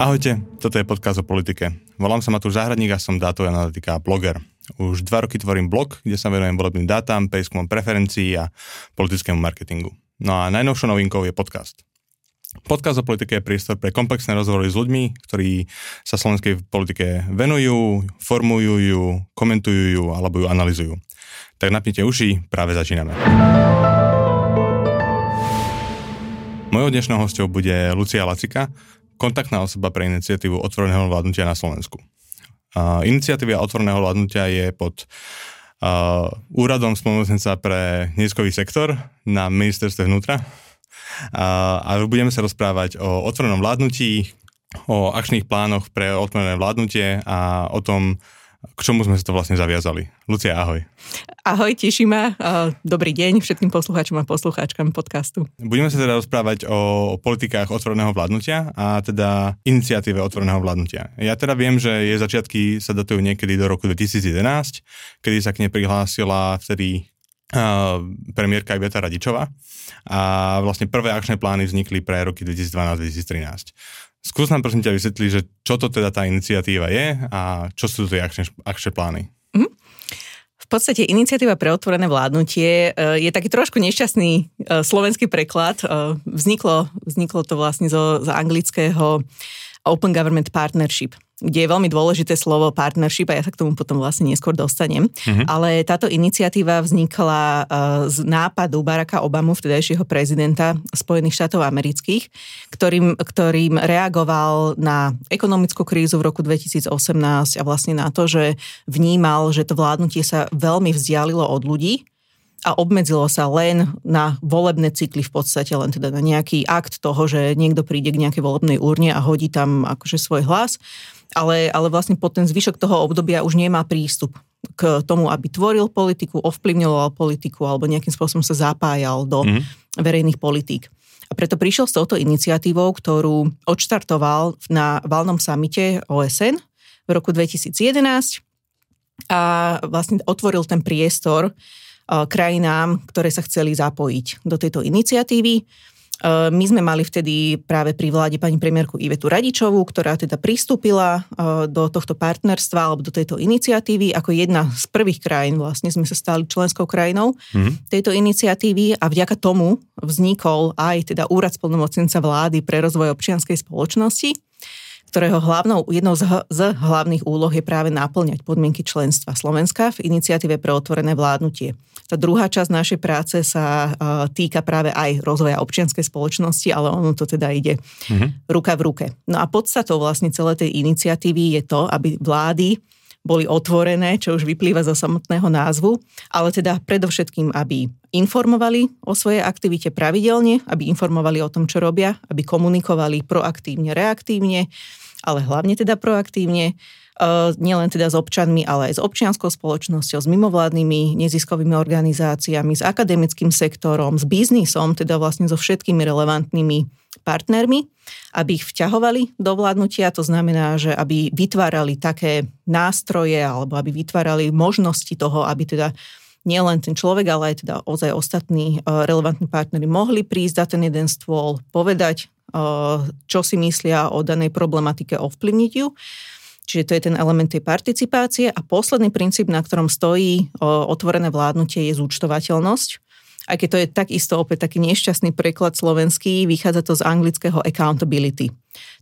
Ahojte, toto je podcast o politike. Volám sa Matúš Zahradník a som dátový analytika a bloger. Už dva roky tvorím blog, kde sa venujem volebným dátam, prieskumom preferencií a politickému marketingu. No a najnovšou novinkou je podcast. Podcast o politike je priestor pre komplexné rozhovory s ľuďmi, ktorí sa slovenskej politike venujú, formujú ju, komentujú ju alebo ju analizujú. Tak napnite uši, práve začíname. Mojou dnešnou hostou bude Lucia Lacika, kontaktná osoba pre iniciatívu otvoreného vládnutia na Slovensku. Uh, iniciatíva otvoreného vládnutia je pod uh, úradom spomocnenca pre neziskový sektor na ministerstve vnútra. Uh, a budeme sa rozprávať o otvorenom vládnutí, o akčných plánoch pre otvorené vládnutie a o tom, k čomu sme sa to vlastne zaviazali. Lucia, ahoj. Ahoj, teší ma. Dobrý deň všetkým poslucháčom a poslucháčkam podcastu. Budeme sa teda rozprávať o politikách otvoreného vládnutia a teda iniciatíve otvoreného vládnutia. Ja teda viem, že jej začiatky sa datujú niekedy do roku 2011, kedy sa k nej prihlásila vtedy premiérka Iveta Radičová a vlastne prvé akčné plány vznikli pre roky 2012-2013. Skús nám prosím ťa vysvetliť, že čo to teda tá iniciatíva je a čo sú tie akčné, akčné plány. Mm-hmm. V podstate iniciatíva pre otvorené vládnutie e, je taký trošku nešťastný e, slovenský preklad. E, vzniklo, vzniklo to vlastne zo, zo anglického Open Government Partnership kde je veľmi dôležité slovo partnership a ja sa k tomu potom vlastne neskôr dostanem. Mm-hmm. Ale táto iniciatíva vznikla uh, z nápadu Baracka Obamu, vtedajšieho prezidenta Spojených štátov amerických, ktorým, ktorým reagoval na ekonomickú krízu v roku 2018 a vlastne na to, že vnímal, že to vládnutie sa veľmi vzdialilo od ľudí a obmedzilo sa len na volebné cykly v podstate, len teda na nejaký akt toho, že niekto príde k nejakej volebnej úrne a hodí tam akože svoj hlas ale, ale vlastne po ten zvyšok toho obdobia už nemá prístup k tomu, aby tvoril politiku, ovplyvňoval politiku alebo nejakým spôsobom sa zapájal do mm. verejných politík. A preto prišiel s touto iniciatívou, ktorú odštartoval na valnom samite OSN v roku 2011 a vlastne otvoril ten priestor krajinám, ktoré sa chceli zapojiť do tejto iniciatívy. Eh, my sme mali vtedy práve pri vláde pani premiérku Ivetu Radičovú, ktorá teda pristúpila eh, do tohto partnerstva alebo do tejto iniciatívy. Ako jedna z prvých krajín vlastne sme sa stali členskou krajinou mm-hmm. tejto iniciatívy a vďaka tomu vznikol aj teda úrad spolnomocnenca vlády pre rozvoj občianskej spoločnosti ktorého hlavnou, jednou z, z hlavných úloh je práve náplňať podmienky členstva Slovenska v iniciatíve pre otvorené vládnutie. Tá druhá časť našej práce sa uh, týka práve aj rozvoja občianskej spoločnosti, ale ono to teda ide mm-hmm. ruka v ruke. No a podstatou vlastne celej tej iniciatívy je to, aby vlády boli otvorené, čo už vyplýva zo samotného názvu, ale teda predovšetkým, aby informovali o svojej aktivite pravidelne, aby informovali o tom, čo robia, aby komunikovali proaktívne, reaktívne, ale hlavne teda proaktívne, uh, nielen teda s občanmi, ale aj s občianskou spoločnosťou, s mimovládnymi neziskovými organizáciami, s akademickým sektorom, s biznisom, teda vlastne so všetkými relevantnými partnermi, aby ich vťahovali do vládnutia, to znamená, že aby vytvárali také nástroje alebo aby vytvárali možnosti toho, aby teda nielen ten človek, ale aj teda ozaj ostatní uh, relevantní partnery mohli prísť za ten jeden stôl, povedať čo si myslia o danej problematike, ovplyvniť ju. Čiže to je ten element tej participácie. A posledný princíp, na ktorom stojí otvorené vládnutie, je zúčtovateľnosť. Aj keď to je takisto opäť taký nešťastný preklad slovenský, vychádza to z anglického accountability.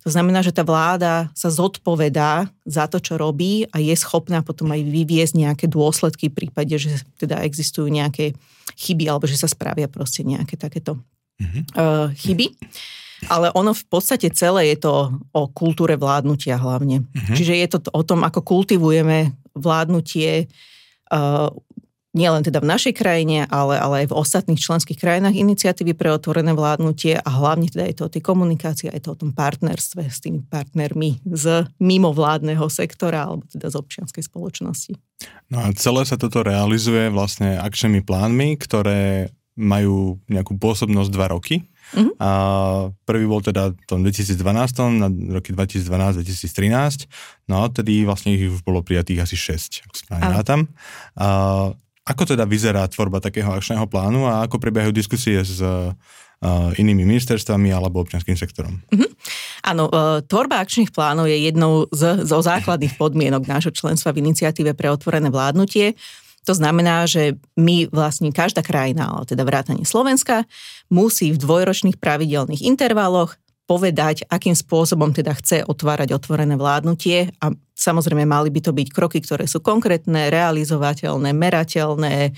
To znamená, že tá vláda sa zodpovedá za to, čo robí a je schopná potom aj vyviezť nejaké dôsledky v prípade, že teda existujú nejaké chyby alebo že sa spravia proste nejaké takéto mm-hmm. uh, chyby. Ale ono v podstate celé je to o kultúre vládnutia hlavne. Uh-huh. Čiže je to o tom, ako kultivujeme vládnutie uh, nielen teda v našej krajine, ale, ale aj v ostatných členských krajinách iniciatívy pre otvorené vládnutie a hlavne teda je to o tej komunikácii, je to o tom partnerstve s tými partnermi z mimovládneho sektora alebo teda z občianskej spoločnosti. No a celé sa toto realizuje vlastne akčnými plánmi, ktoré majú nejakú pôsobnosť dva roky. Uh-huh. A prvý bol teda v tom 2012, na roky 2012-2013, no a tedy vlastne ich už bolo prijatých asi 6, ak správne tam. A ako teda vyzerá tvorba takého akčného plánu a ako prebiehajú diskusie s uh, inými ministerstvami alebo občianským sektorom? Uh-huh. Áno, e, tvorba akčných plánov je jednou z, zo základných podmienok nášho členstva v iniciatíve pre otvorené vládnutie. To znamená, že my vlastne každá krajina, teda vrátane Slovenska, musí v dvojročných pravidelných intervaloch povedať, akým spôsobom teda chce otvárať otvorené vládnutie a samozrejme mali by to byť kroky, ktoré sú konkrétne, realizovateľné, merateľné,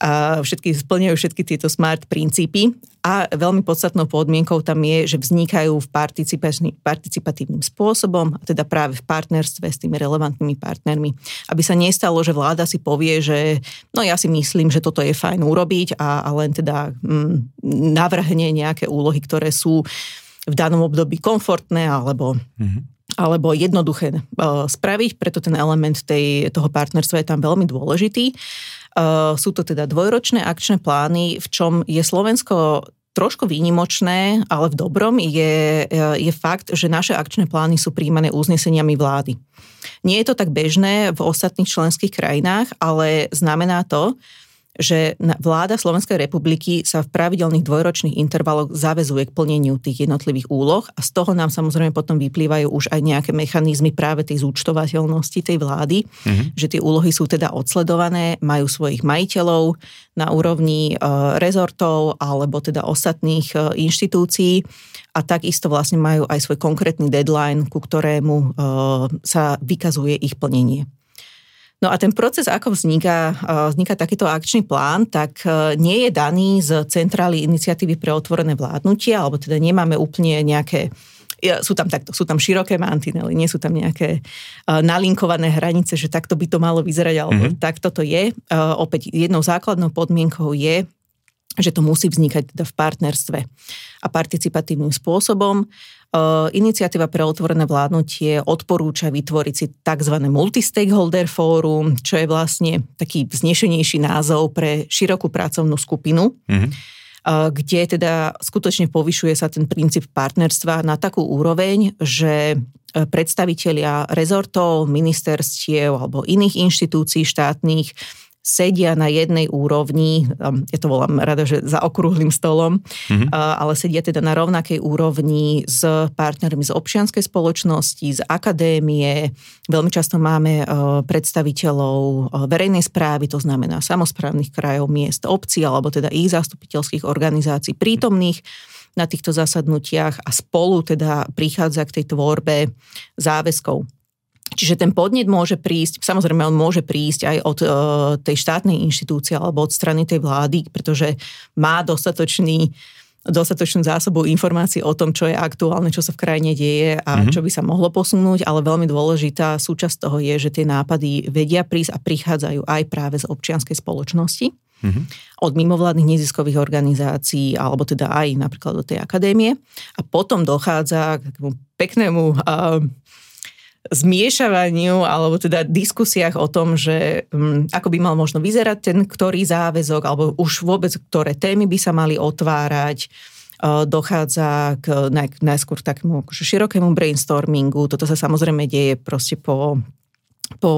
a všetky, splňajú všetky tieto smart princípy a veľmi podstatnou podmienkou tam je, že vznikajú v participatívnym spôsobom, teda práve v partnerstve s tými relevantnými partnermi. Aby sa nestalo, že vláda si povie, že no ja si myslím, že toto je fajn urobiť a, a len teda mm, navrhne nejaké úlohy, ktoré sú v danom období komfortné alebo mm-hmm alebo jednoduché uh, spraviť, preto ten element tej, toho partnerstva je tam veľmi dôležitý. Uh, sú to teda dvojročné akčné plány, v čom je Slovensko trošku výnimočné, ale v dobrom je, uh, je fakt, že naše akčné plány sú príjmané uzneseniami vlády. Nie je to tak bežné v ostatných členských krajinách, ale znamená to, že vláda Slovenskej republiky sa v pravidelných dvojročných intervaloch zavezuje k plneniu tých jednotlivých úloh a z toho nám samozrejme potom vyplývajú už aj nejaké mechanizmy práve tej zúčtovateľnosti tej vlády, mm-hmm. že tie úlohy sú teda odsledované, majú svojich majiteľov na úrovni e, rezortov alebo teda ostatných e, inštitúcií a takisto vlastne majú aj svoj konkrétny deadline, ku ktorému e, sa vykazuje ich plnenie. No a ten proces, ako vzniká, vzniká takýto akčný plán, tak e, nie je daný z centrály iniciatívy pre otvorené vládnutie, alebo teda nemáme úplne nejaké sú tam takto, sú tam široké mantinely, nie sú tam nejaké uh, nalinkované hranice, že takto by to malo vyzerať, alebo mm-hmm. takto to je. Uh, opäť jednou základnou podmienkou je, že to musí vznikať teda v partnerstve a participatívnym spôsobom. Iniciatíva pre otvorené vládnutie odporúča vytvoriť si tzv. multistakeholder fórum, čo je vlastne taký vznešenejší názov pre širokú pracovnú skupinu. Mm-hmm kde teda skutočne povyšuje sa ten princíp partnerstva na takú úroveň, že predstavitelia rezortov, ministerstiev alebo iných inštitúcií štátnych sedia na jednej úrovni, ja to volám rada, že za okrúhlým stolom, mm-hmm. ale sedia teda na rovnakej úrovni s partnermi z občianskej spoločnosti, z akadémie. Veľmi často máme e, predstaviteľov e, verejnej správy, to znamená samozprávnych krajov, miest, obcí alebo teda ich zastupiteľských organizácií prítomných na týchto zasadnutiach a spolu teda prichádza k tej tvorbe záväzkov Čiže ten podnet môže prísť, samozrejme on môže prísť aj od uh, tej štátnej inštitúcie alebo od strany tej vlády, pretože má dostatočný dostatočnú zásobu informácií o tom, čo je aktuálne, čo sa v krajine deje a mm-hmm. čo by sa mohlo posunúť, ale veľmi dôležitá súčasť toho je, že tie nápady vedia prísť a prichádzajú aj práve z občianskej spoločnosti, mm-hmm. od mimovládnych neziskových organizácií, alebo teda aj napríklad do tej akadémie. A potom dochádza k takému peknému uh, zmiešavaniu alebo teda diskusiách o tom, že um, ako by mal možno vyzerať ten ktorý záväzok alebo už vôbec ktoré témy by sa mali otvárať. Uh, dochádza k naj, najskôr takému akože širokému brainstormingu. Toto sa samozrejme deje proste po po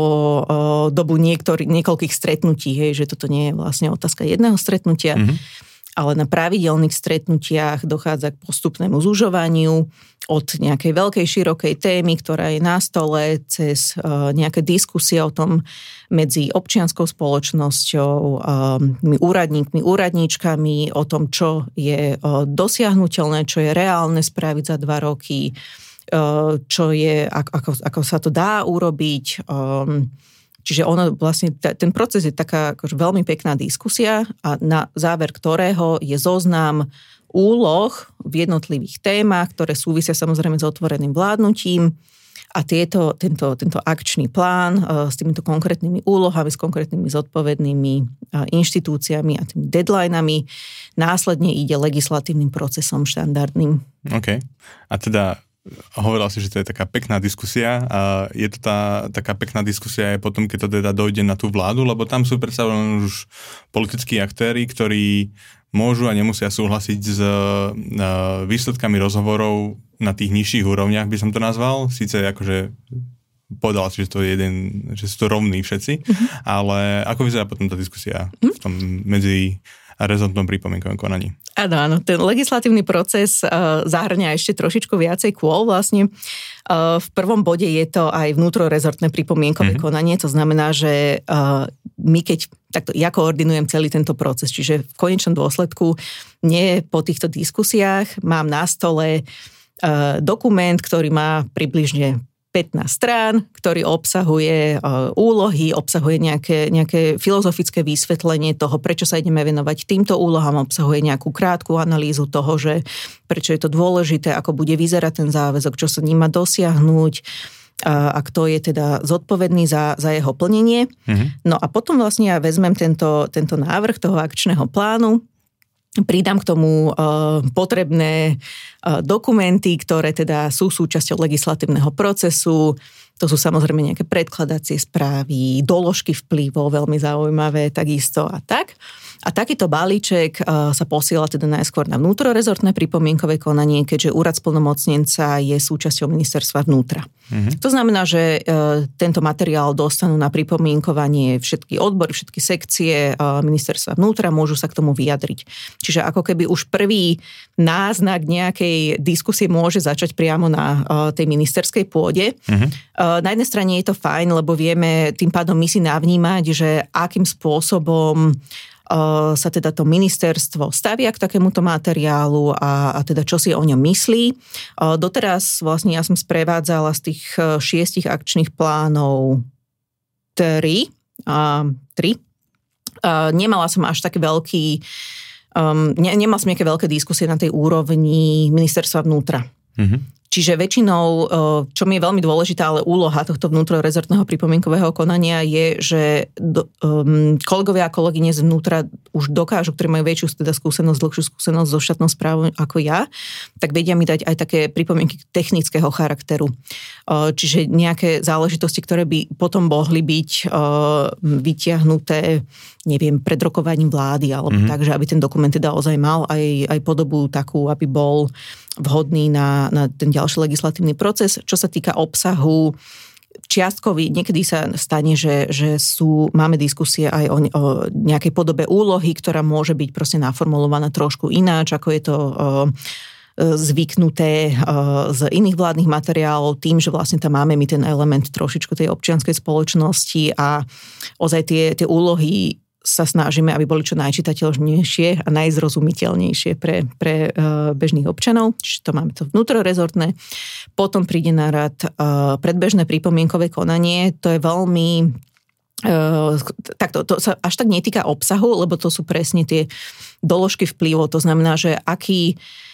uh, dobu niektorý, niekoľkých stretnutí, hej, že toto nie je vlastne otázka jedného stretnutia. Mm-hmm ale na pravidelných stretnutiach dochádza k postupnému zužovaniu od nejakej veľkej, širokej témy, ktorá je na stole, cez uh, nejaké diskusie o tom medzi občianskou spoločnosťou, um, úradníkmi, úradníčkami, o tom, čo je uh, dosiahnutelné, čo je reálne spraviť za dva roky, čo je, ako, ako sa to dá urobiť, Čiže ono vlastne, ten proces je taká akože veľmi pekná diskusia a na záver ktorého je zoznam úloh v jednotlivých témach, ktoré súvisia samozrejme s otvoreným vládnutím a tieto, tento, tento akčný plán uh, s týmito konkrétnymi úlohami, s konkrétnymi zodpovednými uh, inštitúciami a tými deadlineami následne ide legislatívnym procesom štandardným. OK. A teda hovorila si, že to je taká pekná diskusia a je to tá taká pekná diskusia aj potom, keď to teda dojde na tú vládu, lebo tam sú predstavení už politickí aktéry, ktorí môžu a nemusia súhlasiť s výsledkami rozhovorov na tých nižších úrovniach, by som to nazval. Sice akože povedala si, že to je jeden, že sú to rovní všetci, mm-hmm. ale ako vyzerá potom tá diskusia v tom medzi rezortnom pripomienkovom konaní. Áno, áno, ten legislatívny proces uh, zahrňa ešte trošičku viacej kôl vlastne. Uh, v prvom bode je to aj vnútrorezortné pripomienkové mm-hmm. konanie, to znamená, že uh, my keď, takto ja koordinujem celý tento proces, čiže v konečnom dôsledku nie po týchto diskusiách mám na stole uh, dokument, ktorý má približne 15 strán, ktorý obsahuje e, úlohy, obsahuje nejaké, nejaké filozofické vysvetlenie toho, prečo sa ideme venovať týmto úlohám, obsahuje nejakú krátku analýzu toho, že prečo je to dôležité, ako bude vyzerať ten záväzok, čo sa ním má dosiahnuť, a, a kto je teda zodpovedný za, za jeho plnenie. Mhm. No a potom vlastne ja vezmem tento, tento návrh toho akčného plánu, Pridám k tomu uh, potrebné uh, dokumenty, ktoré teda sú súčasťou legislatívneho procesu. To sú samozrejme nejaké predkladacie správy, doložky vplyvov, veľmi zaujímavé, takisto a tak. A takýto balíček uh, sa posiela teda najskôr na vnútrorezortné pripomienkové konanie, keďže úrad splnomocnenca je súčasťou ministerstva vnútra. Mm-hmm. To znamená, že uh, tento materiál dostanú na pripomienkovanie všetky odbory, všetky sekcie uh, ministerstva vnútra, môžu sa k tomu vyjadriť. Čiže ako keby už prvý náznak nejakej diskusie môže začať priamo na tej ministerskej pôde. Mm-hmm. Na jednej strane je to fajn, lebo vieme tým pádom my si navnímať, že akým spôsobom sa teda to ministerstvo stavia k takémuto materiálu a, a teda čo si o ňom myslí. Doteraz vlastne ja som sprevádzala z tých e, šiestich akčných plánov tri. Tri. Nemala som až taký veľký um, ne, nemal som nejaké veľké diskusie na tej úrovni ministerstva vnútra. Mm-hmm. Čiže väčšinou, e, čo mi je veľmi dôležitá, ale úloha tohto vnútrorezortného pripomienkového konania je, že do, um, kolegovia a kolegyne zvnútra už dokážu, ktorí majú väčšiu teda skúsenosť, dlhšiu skúsenosť so štátnou správou ako ja, tak vedia mi dať aj také pripomienky technického charakteru. Uh, čiže nejaké záležitosti, ktoré by potom mohli byť uh, vytiahnuté neviem, pred rokovaním vlády, alebo mm-hmm. tak, že aby ten dokument teda ozaj mal aj, aj podobu takú, aby bol vhodný na, na ten ďalší legislatívny proces. Čo sa týka obsahu, čiastkový, niekedy sa stane, že, že sú, máme diskusie aj o, o nejakej podobe úlohy, ktorá môže byť proste naformulovaná trošku ináč, ako je to o, zvyknuté z iných vládnych materiálov, tým, že vlastne tam máme my ten element trošičku tej občianskej spoločnosti a ozaj tie, tie úlohy sa snažíme, aby boli čo najčitateľnejšie a najzrozumiteľnejšie pre, pre uh, bežných občanov. Čiže to máme to vnútrorezortné. Potom príde na rad uh, predbežné prípomienkové konanie. To je veľmi Uh, tak to, to sa až tak netýka obsahu, lebo to sú presne tie doložky vplyvov. To znamená, že aký, uh,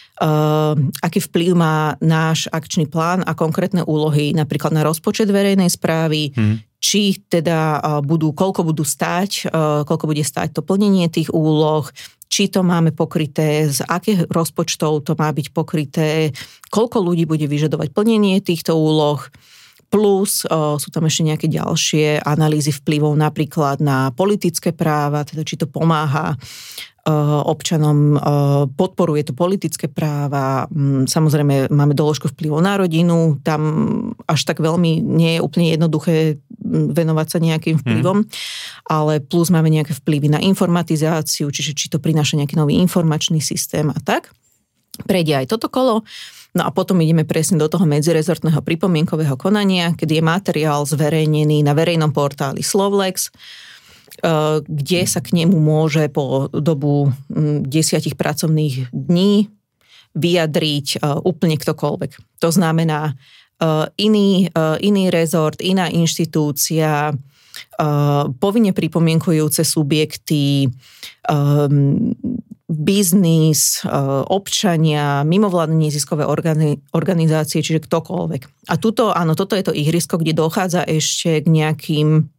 aký vplyv má náš akčný plán a konkrétne úlohy napríklad na rozpočet verejnej správy, hmm či teda budú, koľko budú stať, koľko bude stať to plnenie tých úloh, či to máme pokryté, z akých rozpočtov to má byť pokryté, koľko ľudí bude vyžadovať plnenie týchto úloh, plus sú tam ešte nejaké ďalšie analýzy vplyvov napríklad na politické práva, teda či to pomáha občanom, eh, podporuje to politické práva, mm, samozrejme máme doložku vplyvu na rodinu, tam až tak veľmi nie je úplne jednoduché mm, venovať sa nejakým mhm. vplyvom, hmm. ale plus máme nejaké vplyvy na informatizáciu, čiže či to prináša nejaký nový informačný systém a tak. Prejde aj toto kolo. No a potom ideme presne do toho medzirezortného pripomienkového konania, kedy je materiál zverejnený na verejnom portáli Slovlex Eh, kde sa k nemu môže po dobu hm, desiatich pracovných dní vyjadriť eh, úplne ktokoľvek. To znamená eh, iný, iný rezort, iná inštitúcia, povinne pripomienkujúce subjekty, biznis, občania, mimovládne neziskové organizácie, čiže ktokoľvek. A tuto, áno, toto je to ihrisko, kde dochádza ešte k nejakým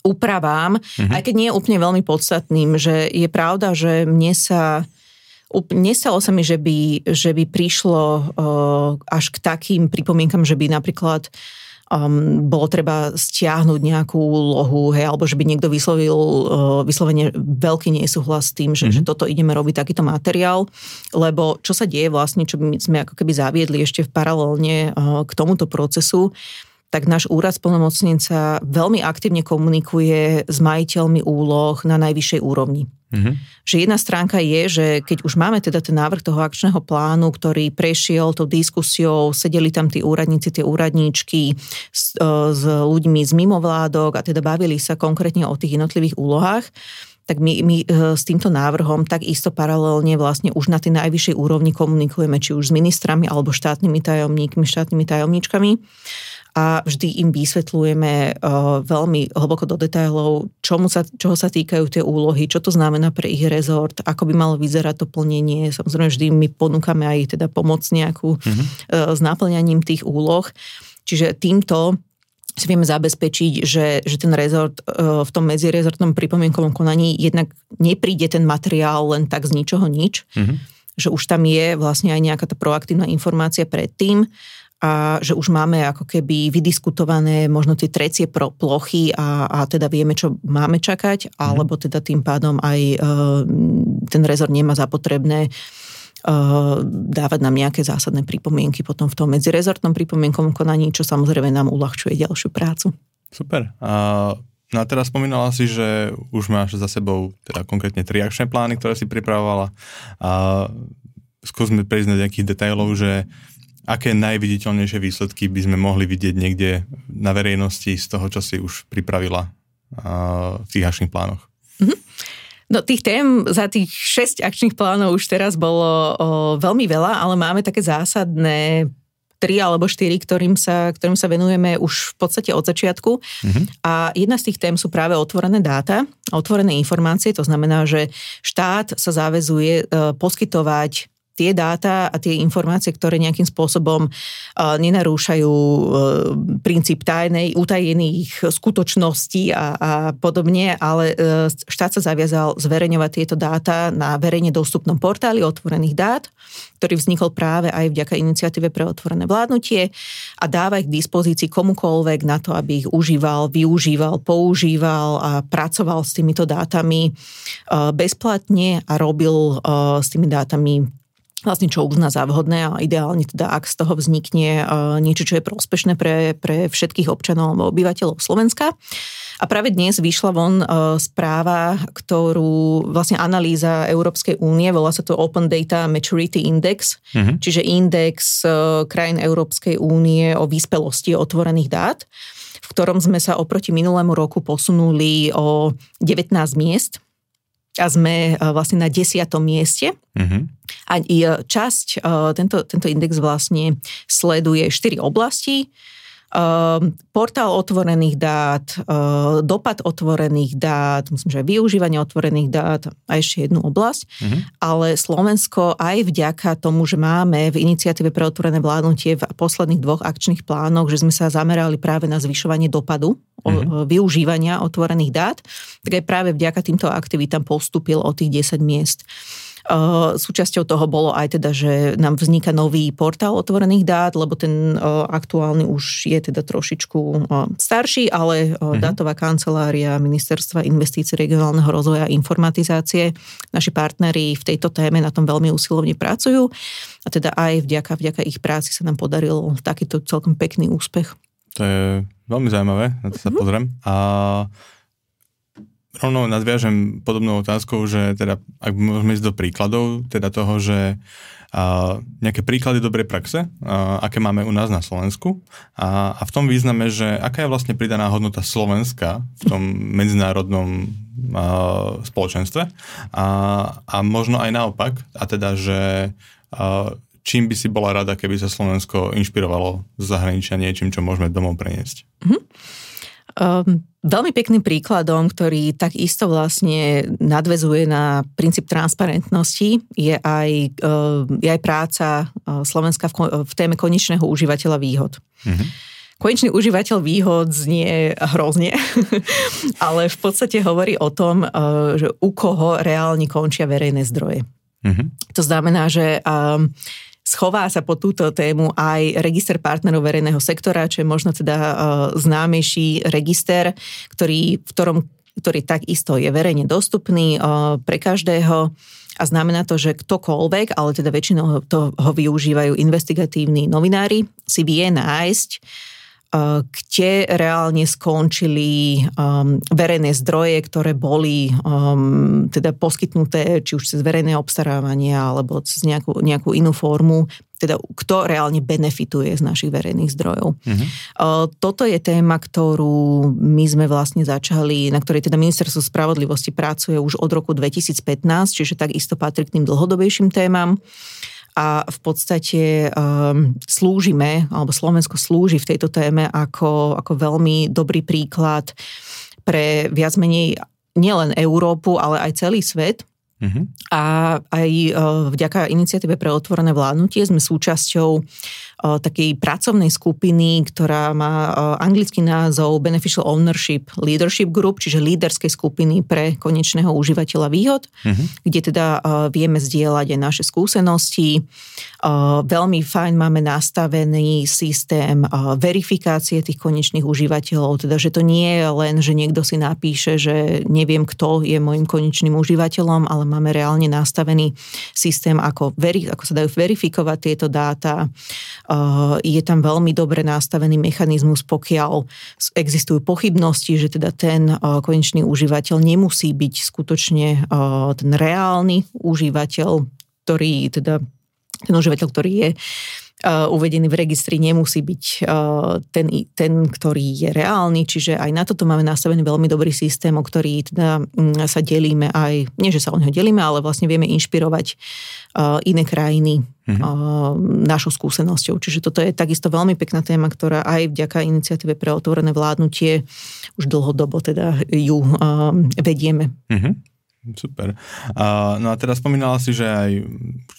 úpravám, mm-hmm. aj keď nie je úplne veľmi podstatným, že je pravda, že mne sa Nestalo sa mi, že by, že by prišlo uh, až k takým pripomienkam, že by napríklad um, bolo treba stiahnuť nejakú úlohu, hej, alebo že by niekto vyslovil uh, vyslovene veľký nesúhlas s tým, že, mm-hmm. že toto ideme robiť takýto materiál, lebo čo sa deje vlastne, čo my sme ako keby zaviedli ešte v paralelne uh, k tomuto procesu, tak náš úrad splnomocnenca veľmi aktívne komunikuje s majiteľmi úloh na najvyššej úrovni. Mm-hmm. Že jedna stránka je, že keď už máme teda ten návrh toho akčného plánu, ktorý prešiel tou diskusiou, sedeli tam tí úradníci, tie úradníčky s, e, s ľuďmi z mimovládok a teda bavili sa konkrétne o tých jednotlivých úlohách, tak my, my e, s týmto návrhom takisto paralelne vlastne už na tej najvyššej úrovni komunikujeme, či už s ministrami alebo štátnymi tajomníkmi, štátnymi tajomníčkami a vždy im vysvetľujeme uh, veľmi hlboko do detailov, čomu sa, čoho sa týkajú tie úlohy, čo to znamená pre ich rezort, ako by malo vyzerať to plnenie. Samozrejme, vždy my ponúkame aj teda pomoc nejakú mm-hmm. s náplňaním tých úloh. Čiže týmto si vieme zabezpečiť, že, že ten rezort uh, v tom medzirezortnom pripomienkovom konaní jednak nepríde ten materiál len tak z ničoho nič, mm-hmm. že už tam je vlastne aj nejaká tá proaktívna informácia predtým a že už máme ako keby vydiskutované možno tie trecie plochy a, a teda vieme, čo máme čakať, mm. alebo teda tým pádom aj uh, ten rezort nemá zapotrebné uh, dávať nám nejaké zásadné pripomienky potom v tom medzirezortnom pripomienkom konaní, čo samozrejme nám uľahčuje ďalšiu prácu. Super. A No a teraz spomínala si, že už máš za sebou teda konkrétne tri akčné plány, ktoré si pripravovala. A skúsme prejsť na nejakých detailov, že aké najviditeľnejšie výsledky by sme mohli vidieť niekde na verejnosti z toho, čo si už pripravila v tých akčných plánoch? Mm-hmm. No tých tém za tých 6 akčných plánov už teraz bolo o, veľmi veľa, ale máme také zásadné tri alebo štyri, ktorým sa, ktorým sa venujeme už v podstate od začiatku. Mm-hmm. A jedna z tých tém sú práve otvorené dáta, otvorené informácie, to znamená, že štát sa záväzuje e, poskytovať tie dáta a tie informácie, ktoré nejakým spôsobom nenarúšajú uh, princíp tajnej, utajených skutočností a, a podobne, ale uh, štát sa zaviazal zverejňovať tieto dáta na verejne dostupnom portáli otvorených dát, ktorý vznikol práve aj vďaka iniciatíve pre otvorené vládnutie a dáva ich k dispozícii komukoľvek na to, aby ich užíval, využíval, používal a pracoval s týmito dátami bezplatne a robil s tými dátami vlastne čo uzná za vhodné a ideálne teda, ak z toho vznikne niečo, čo je prospešné pre, pre všetkých občanov alebo obyvateľov Slovenska. A práve dnes vyšla von správa, ktorú vlastne analýza Európskej únie, volá sa to Open Data Maturity Index, mm-hmm. čiže index krajín Európskej únie o výspelosti otvorených dát, v ktorom sme sa oproti minulému roku posunuli o 19 miest a sme vlastne na desiatom mieste. Mm-hmm. A časť, tento, tento index vlastne sleduje štyri oblasti. Ehm, portál otvorených dát, dopad otvorených dát, myslím, že využívanie otvorených dát a ešte jednu oblasť. Mm-hmm. Ale Slovensko aj vďaka tomu, že máme v iniciatíve pre otvorené vládnutie v posledných dvoch akčných plánoch, že sme sa zamerali práve na zvyšovanie dopadu mm-hmm. využívania otvorených dát, tak aj práve vďaka týmto aktivitám postupil o tých 10 miest. Súčasťou toho bolo aj teda, že nám vzniká nový portál otvorených dát, lebo ten aktuálny už je teda trošičku starší, ale mm-hmm. dátová kancelária Ministerstva investícií regionálneho rozvoja a informatizácie, naši partneri v tejto téme na tom veľmi usilovne pracujú a teda aj vďaka, vďaka ich práci sa nám podaril takýto celkom pekný úspech. To je veľmi zaujímavé, na to sa mm-hmm. pozriem. A rovno nadviažem podobnou otázkou, že teda, ak môžeme ísť do príkladov, teda toho, že a, nejaké príklady dobrej praxe, a, aké máme u nás na Slovensku a, a v tom význame, že aká je vlastne pridaná hodnota Slovenska v tom medzinárodnom a, spoločenstve a, a možno aj naopak, a teda, že a, čím by si bola rada, keby sa Slovensko inšpirovalo z zahraničia niečím, čo môžeme domov preniesť? Mm-hmm. Um, veľmi pekným príkladom, ktorý takisto vlastne nadvezuje na princíp transparentnosti, je aj, uh, je aj práca uh, Slovenska v, v téme konečného užívateľa výhod. Mm-hmm. Konečný užívateľ výhod znie hrozne, ale v podstate hovorí o tom, že u koho reálne končia verejné zdroje. Mm-hmm. To znamená, že Schová sa po túto tému aj register partnerov verejného sektora, čo je možno teda uh, známejší register, ktorý, v ktorom, ktorý takisto je verejne dostupný uh, pre každého. A znamená to, že ktokoľvek, ale teda väčšinou toho využívajú investigatívni novinári, si vie nájsť kde reálne skončili um, verejné zdroje, ktoré boli um, teda poskytnuté či už cez verejné obstarávanie alebo cez nejakú, nejakú inú formu, teda kto reálne benefituje z našich verejných zdrojov. Uh-huh. Uh, toto je téma, ktorú my sme vlastne začali, na ktorej teda Ministerstvo spravodlivosti pracuje už od roku 2015, čiže takisto patrí k tým dlhodobejším témam a v podstate um, slúžime, alebo Slovensko slúži v tejto téme ako, ako veľmi dobrý príklad pre viac menej nielen Európu, ale aj celý svet. Uh-huh. A aj uh, vďaka iniciatíve pre otvorené vládnutie sme súčasťou takej pracovnej skupiny, ktorá má anglický názov Beneficial Ownership Leadership Group, čiže líderskej skupiny pre konečného užívateľa výhod, uh-huh. kde teda vieme zdieľať aj naše skúsenosti. Veľmi fajn máme nastavený systém verifikácie tých konečných užívateľov, teda že to nie je len, že niekto si napíše, že neviem, kto je môjim konečným užívateľom, ale máme reálne nastavený systém, ako, veri, ako sa dajú verifikovať tieto dáta, je tam veľmi dobre nastavený mechanizmus, pokiaľ existujú pochybnosti, že teda ten konečný užívateľ nemusí byť skutočne ten reálny užívateľ, ktorý teda ten užívateľ, ktorý je uvedený v registri, nemusí byť ten, ten, ktorý je reálny, čiže aj na toto máme nastavený veľmi dobrý systém, o ktorý teda sa delíme aj, nie že sa o neho delíme, ale vlastne vieme inšpirovať iné krajiny mm-hmm. našou skúsenosťou. Čiže toto je takisto veľmi pekná téma, ktorá aj vďaka iniciatíve pre otvorené vládnutie už dlhodobo teda ju vedieme. Mm-hmm. Super. A, no a teda spomínala si, že aj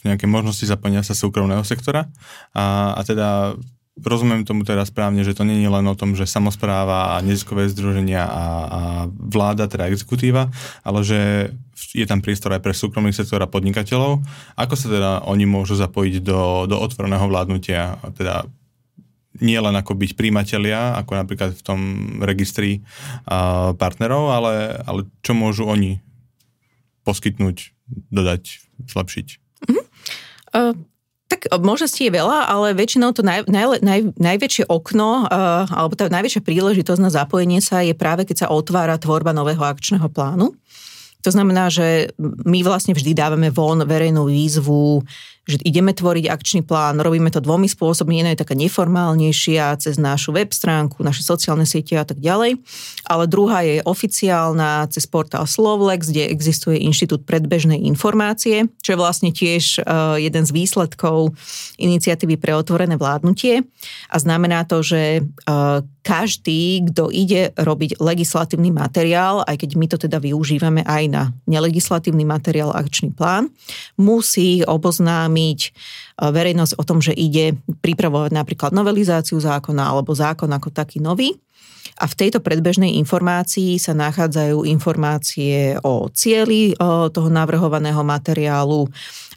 nejaké možnosti zapojenia sa súkromného sektora a, a teda rozumiem tomu teraz správne, že to nie je len o tom, že samozpráva a neziskové združenia a, a vláda, teda exekutíva, ale že je tam priestor aj pre súkromný sektor a podnikateľov. Ako sa teda oni môžu zapojiť do, do otvoreného vládnutia? Teda nie len ako byť príjimatelia, ako napríklad v tom registri uh, partnerov, ale, ale čo môžu oni poskytnúť, dodať, zlepšiť? Uh-huh. Uh, tak možností je veľa, ale väčšinou to naj, naj, naj, najväčšie okno uh, alebo tá najväčšia príležitosť na zapojenie sa je práve, keď sa otvára tvorba nového akčného plánu. To znamená, že my vlastne vždy dávame von verejnú výzvu že ideme tvoriť akčný plán, robíme to dvomi spôsobmi, jedna je taká neformálnejšia cez našu web stránku, naše sociálne siete a tak ďalej, ale druhá je oficiálna cez portál Slovlex, kde existuje Inštitút predbežnej informácie, čo je vlastne tiež uh, jeden z výsledkov iniciatívy pre otvorené vládnutie. A znamená to, že uh, každý, kto ide robiť legislatívny materiál, aj keď my to teda využívame aj na nelegislatívny materiál akčný plán, musí oboznámiť oznámiť e, verejnosť o tom, že ide pripravovať napríklad novelizáciu zákona alebo zákon ako taký nový. A v tejto predbežnej informácii sa nachádzajú informácie o cieli e, toho navrhovaného materiálu,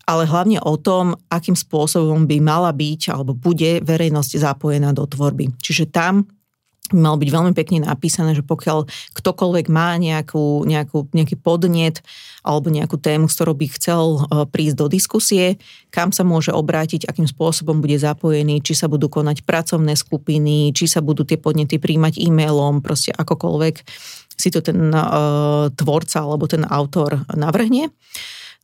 ale hlavne o tom, akým spôsobom by mala byť alebo bude verejnosť zapojená do tvorby. Čiže tam malo byť veľmi pekne napísané, že pokiaľ ktokoľvek má nejakú, nejakú, nejaký podnet alebo nejakú tému, s ktorou by chcel e, prísť do diskusie, kam sa môže obrátiť, akým spôsobom bude zapojený, či sa budú konať pracovné skupiny, či sa budú tie podnety príjmať e-mailom, proste akokoľvek si to ten uh, tvorca alebo ten autor navrhne.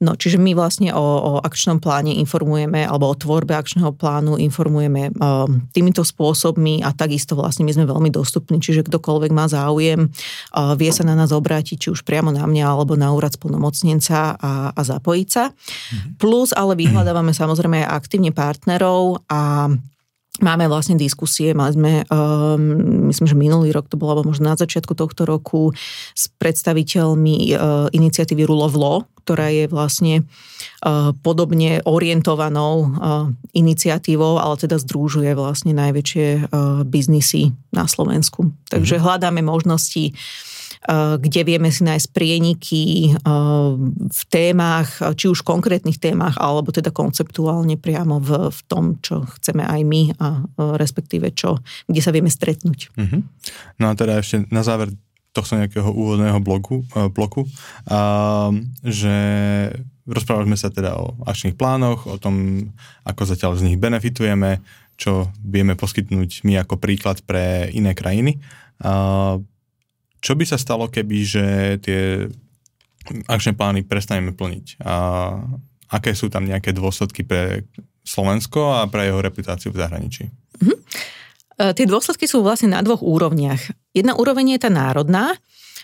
No, čiže my vlastne o, o akčnom pláne informujeme, alebo o tvorbe akčného plánu informujeme uh, týmito spôsobmi a takisto vlastne my sme veľmi dostupní, čiže kdokoľvek má záujem, uh, vie sa na nás obrátiť, či už priamo na mňa, alebo na úrad spolnomocnenca a, a zapojiť sa. Mm-hmm. Plus ale vyhľadávame samozrejme aj aktívne partnerov a Máme vlastne diskusie, mali sme, um, myslím, že minulý rok to bolo, alebo možno na začiatku tohto roku, s predstaviteľmi uh, iniciatívy Rule of Law, ktorá je vlastne uh, podobne orientovanou uh, iniciatívou, ale teda združuje vlastne najväčšie uh, biznisy na Slovensku. Takže mm-hmm. hľadáme možnosti kde vieme si nájsť prieniky v témach, či už konkrétnych témach, alebo teda konceptuálne priamo v, v tom, čo chceme aj my a respektíve čo, kde sa vieme stretnúť. Mm-hmm. No a teda ešte na záver tohto nejakého úvodného bloku, bloku, a, že rozprávali sme sa teda o akčných plánoch, o tom, ako zatiaľ z nich benefitujeme, čo vieme poskytnúť my ako príklad pre iné krajiny. Čo by sa stalo, keby že tie akčné plány prestaneme plniť? A aké sú tam nejaké dôsledky pre Slovensko a pre jeho reputáciu v zahraničí? Mm-hmm. Tie dôsledky sú vlastne na dvoch úrovniach. Jedna úroveň je tá národná,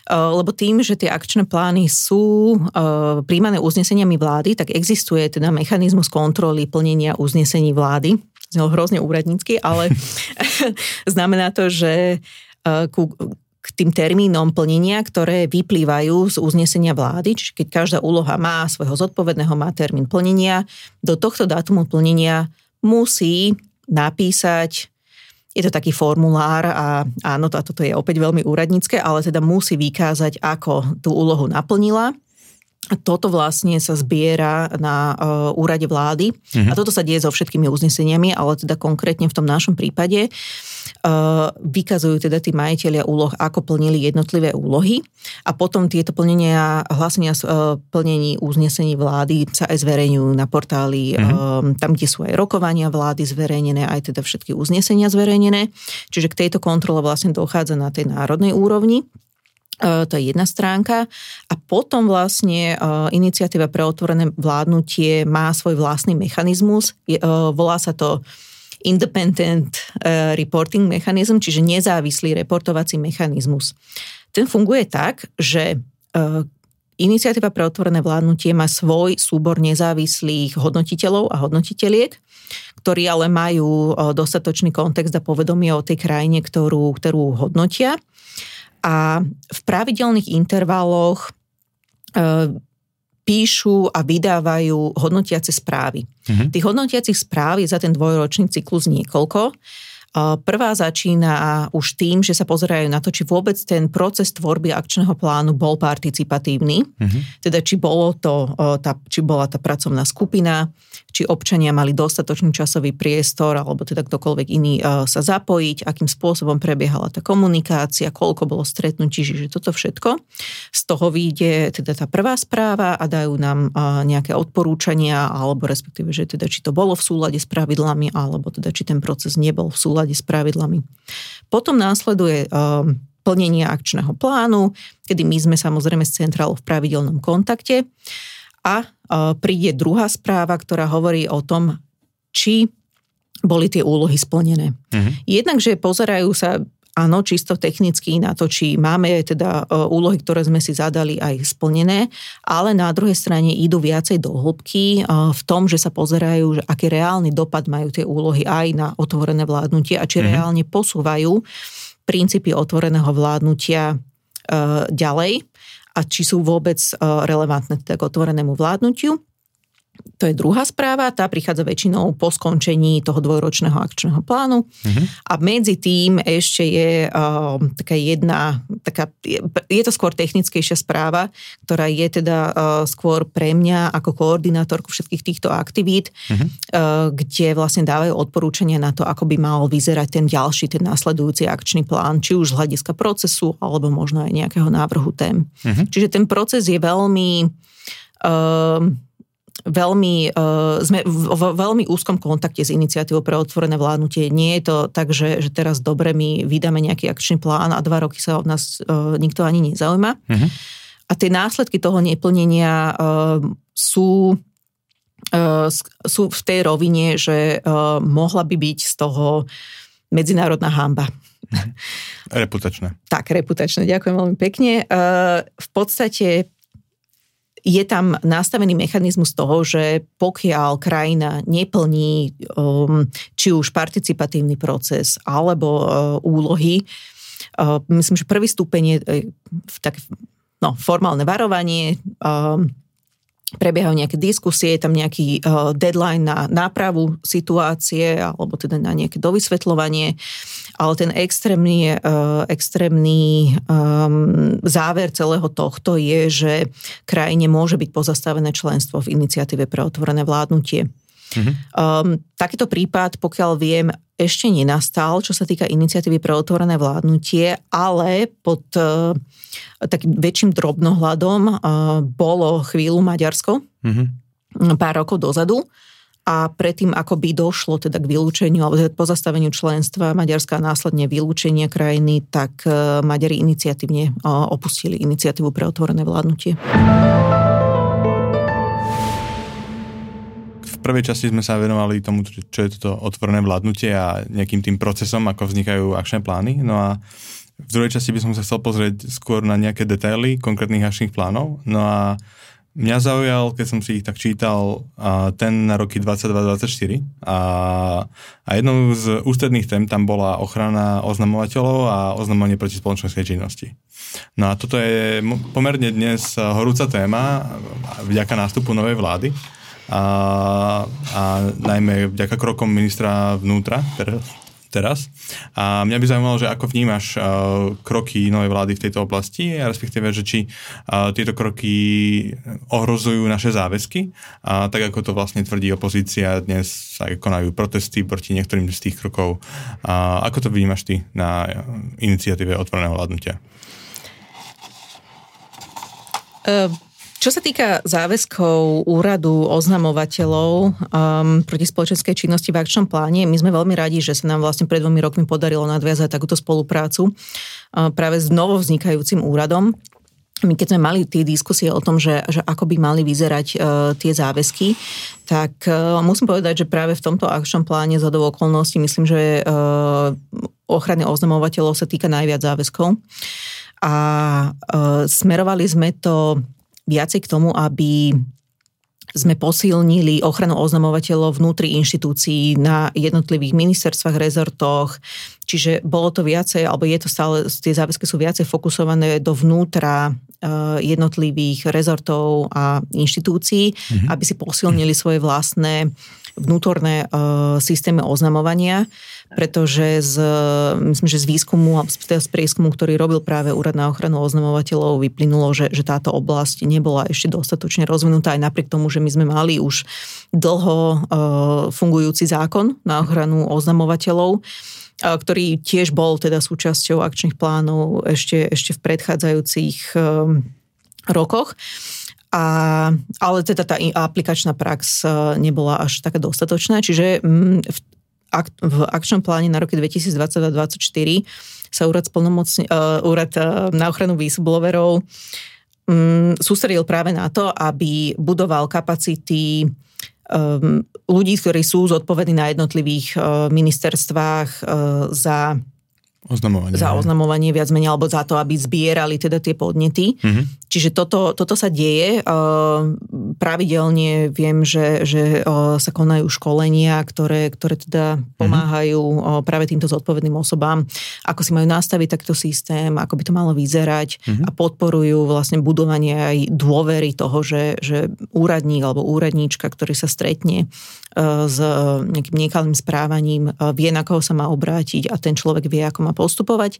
Eh, lebo tým, že tie akčné plány sú eh, príjmané uzneseniami vlády, tak existuje teda mechanizmus kontroly plnenia uznesení vlády. Znelo hrozne úradnícky, ale znamená to, že ku, k tým termínom plnenia, ktoré vyplývajú z uznesenia vlády, čiže keď každá úloha má svojho zodpovedného, má termín plnenia, do tohto dátumu plnenia musí napísať je to taký formulár a áno, toto je opäť veľmi úradnícke, ale teda musí vykázať, ako tú úlohu naplnila. Toto vlastne sa zbiera na uh, úrade vlády uh-huh. a toto sa deje so všetkými uzneseniami, ale teda konkrétne v tom našom prípade uh, vykazujú teda tí majiteľia úloh, ako plnili jednotlivé úlohy a potom tieto plnenia, hlasenia uh, plnení uznesení vlády sa aj zverejňujú na portáli, uh, tam, kde sú aj rokovania vlády zverejnené, aj teda všetky uznesenia zverejnené. Čiže k tejto kontrole vlastne dochádza na tej národnej úrovni. E, to je jedna stránka. A potom vlastne e, iniciatíva pre otvorené vládnutie má svoj vlastný mechanizmus. E, volá sa to Independent Reporting Mechanism, čiže nezávislý reportovací mechanizmus. Ten funguje tak, že Iniciatíva pre otvorené vládnutie má svoj súbor nezávislých hodnotiteľov a hodnotiteľiek, ktorí ale majú dostatočný kontext a povedomie o tej krajine, ktorú, ktorú hodnotia a v pravidelných intervaloch e, píšu a vydávajú hodnotiace správy. Mm-hmm. Tých hodnotiacich správ je za ten dvojročný cyklus niekoľko. Prvá začína už tým, že sa pozerajú na to, či vôbec ten proces tvorby akčného plánu bol participatívny, mm-hmm. teda či, bolo to, tá, či bola tá pracovná skupina, či občania mali dostatočný časový priestor, alebo teda ktokoľvek iný sa zapojiť, akým spôsobom prebiehala tá komunikácia, koľko bolo stretnutí, že toto všetko. Z toho vyjde teda tá prvá správa a dajú nám nejaké odporúčania, alebo respektíve, že teda či to bolo v súlade s pravidlami, alebo teda či ten proces nebol v súlade súlade s pravidlami. Potom následuje ehm, plnenie akčného plánu, kedy my sme samozrejme s centrálou v pravidelnom kontakte a príde druhá správa, ktorá hovorí o tom, či boli tie úlohy splnené. Uh-huh. Jednak, že pozerajú sa áno, čisto technicky na to, či máme teda e, úlohy, ktoré sme si zadali aj splnené, ale na druhej strane idú viacej do hĺbky e, v tom, že sa pozerajú, že aký reálny dopad majú tie úlohy aj na otvorené vládnutie a či mm-hmm. reálne posúvajú princípy otvoreného vládnutia e, ďalej a či sú vôbec relevantné teda k otvorenému vládnutiu. To je druhá správa, tá prichádza väčšinou po skončení toho dvojročného akčného plánu. Uh-huh. A medzi tým ešte je uh, taká jedna, taká, je, je to skôr technickejšia správa, ktorá je teda uh, skôr pre mňa ako koordinátorku všetkých týchto aktivít, uh-huh. uh, kde vlastne dávajú odporúčania na to, ako by mal vyzerať ten ďalší, ten následujúci akčný plán, či už z hľadiska procesu, alebo možno aj nejakého návrhu tém. Uh-huh. Čiže ten proces je veľmi... Uh, veľmi, uh, sme v, v veľmi úzkom kontakte s iniciatívou pre otvorené vládnutie. Nie je to tak, že, že teraz dobre my vydáme nejaký akčný plán a dva roky sa od nás uh, nikto ani nezaujíma. Uh-huh. A tie následky toho neplnenia uh, sú, sú v tej rovine, že mohla by byť z toho medzinárodná hamba. Mhm. Reputačné. Tak, reputačné. Ďakujem veľmi pekne. V podstate je tam nastavený mechanizmus toho, že pokiaľ krajina neplní um, či už participatívny proces alebo uh, úlohy, uh, myslím, že prvý stupeň je uh, tak, no, formálne varovanie, um, prebiehajú nejaké diskusie, je tam nejaký uh, deadline na nápravu situácie alebo teda na nejaké dovysvetľovanie, ale ten extrémny, uh, extrémny um, záver celého tohto je, že krajine môže byť pozastavené členstvo v iniciatíve pre otvorené vládnutie. Mm-hmm. Um, takýto prípad, pokiaľ viem, ešte nenastal, čo sa týka iniciatívy pre otvorené vládnutie, ale pod uh, takým väčším drobnohľadom uh, bolo chvíľu Maďarsko, mm-hmm. pár rokov dozadu, a predtým, ako by došlo teda k vylúčeniu alebo teda pozastaveniu členstva Maďarska a následne vylúčenie krajiny, tak e, Maďari iniciatívne opustili iniciatívu pre otvorené vládnutie. V prvej časti sme sa venovali tomu, čo je toto otvorené vládnutie a nejakým tým procesom, ako vznikajú akčné plány. No a v druhej časti by som sa chcel pozrieť skôr na nejaké detaily konkrétnych akčných plánov. No a Mňa zaujal, keď som si ich tak čítal, ten na roky 22-24 a, a jednou z ústredných tém tam bola ochrana oznamovateľov a oznamovanie proti spoločenskej činnosti. No a toto je pomerne dnes horúca téma vďaka nástupu novej vlády a, a najmä vďaka krokom ministra vnútra, teraz. A mňa by zaujímalo, že ako vnímaš uh, kroky novej vlády v tejto oblasti, a respektíve, že či uh, tieto kroky ohrozujú naše záväzky, a tak ako to vlastne tvrdí opozícia, dnes sa konajú protesty proti niektorým z tých krokov. A ako to vnímaš ty na iniciatíve otvoreného vládnutia? Uh čo sa týka záväzkov úradu oznamovateľov um, proti spoločenskej činnosti v akčnom pláne, my sme veľmi radi, že sa nám vlastne pred dvomi rokmi podarilo nadviazať takúto spoluprácu uh, práve s novovznikajúcim úradom. My keď sme mali tie diskusie o tom, že, že ako by mali vyzerať uh, tie záväzky, tak uh, musím povedať, že práve v tomto akčnom pláne za okolností myslím, že uh, ochrany oznamovateľov sa týka najviac záväzkov. A uh, smerovali sme to viacej k tomu, aby sme posilnili ochranu oznamovateľov vnútri inštitúcií na jednotlivých ministerstvách, rezortoch, čiže bolo to viacej, alebo je to stále, tie záväzky sú viacej fokusované dovnútra eh, jednotlivých rezortov a inštitúcií, mm-hmm. aby si posilnili svoje vlastné vnútorné uh, systémy oznamovania, pretože z, myslím, že z výskumu alebo z prieskumu, ktorý robil práve Úrad na ochranu oznamovateľov, vyplynulo, že, že táto oblasť nebola ešte dostatočne rozvinutá aj napriek tomu, že my sme mali už dlho uh, fungujúci zákon na ochranu oznamovateľov ktorý tiež bol teda súčasťou akčných plánov ešte, ešte v predchádzajúcich rokoch. A, ale teda tá aplikačná prax e, nebola až taká dostatočná, čiže mm, v, ak, v akčnom pláne na roky 2022-2024 sa úrad, spolnomocne, uh, úrad uh, na ochranu whistleblowerov um, sústredil práve na to, aby budoval kapacity um, ľudí, ktorí sú zodpovední na jednotlivých uh, ministerstvách uh, za Oznamovanie. Za oznamovanie viac menej, alebo za to, aby zbierali teda tie podnety. Mm-hmm. Čiže toto, toto sa deje. Pravidelne viem, že, že sa konajú školenia, ktoré, ktoré teda mhm. pomáhajú mm-hmm. práve týmto zodpovedným osobám, ako si majú nastaviť takto systém, ako by to malo vyzerať mm-hmm. a podporujú vlastne budovanie aj dôvery toho, že, že úradník alebo úradníčka, ktorý sa stretne s nejakým niekalým správaním, vie, na koho sa má obrátiť a ten človek vie, ako má postupovať.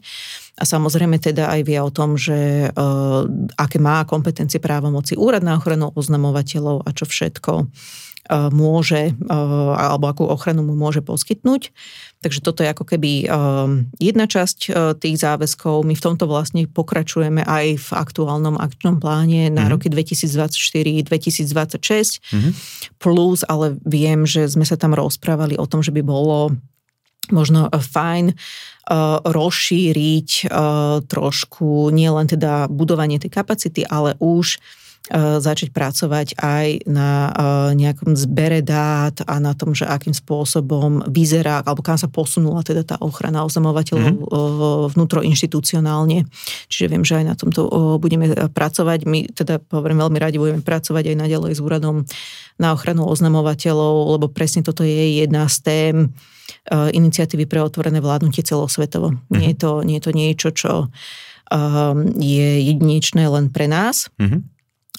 A samozrejme teda aj vie o tom, že uh, aké má kompetencie právomoci úrad na ochranu oznamovateľov a čo všetko uh, môže, uh, alebo akú ochranu mu môže poskytnúť. Takže toto je ako keby jedna časť tých záväzkov. My v tomto vlastne pokračujeme aj v aktuálnom akčnom pláne na mm-hmm. roky 2024-2026. Mm-hmm. Plus, ale viem, že sme sa tam rozprávali o tom, že by bolo možno fajn uh, rozšíriť uh, trošku nielen teda budovanie tej kapacity, ale už začať pracovať aj na nejakom zbere dát a na tom, že akým spôsobom vyzerá, alebo kam sa posunula teda tá ochrana oznamovateľov mm-hmm. vnútroinštitucionálne. Čiže viem, že aj na tomto budeme pracovať. My teda, hovorím, veľmi radi budeme pracovať aj naďalej s úradom na ochranu oznamovateľov, lebo presne toto je jedna z tém, Eh, iniciatívy pre otvorené vládnutie celosvetovo. Uh-huh. Nie, je to, nie je to niečo, čo um, je jedinečné len pre nás, uh-huh.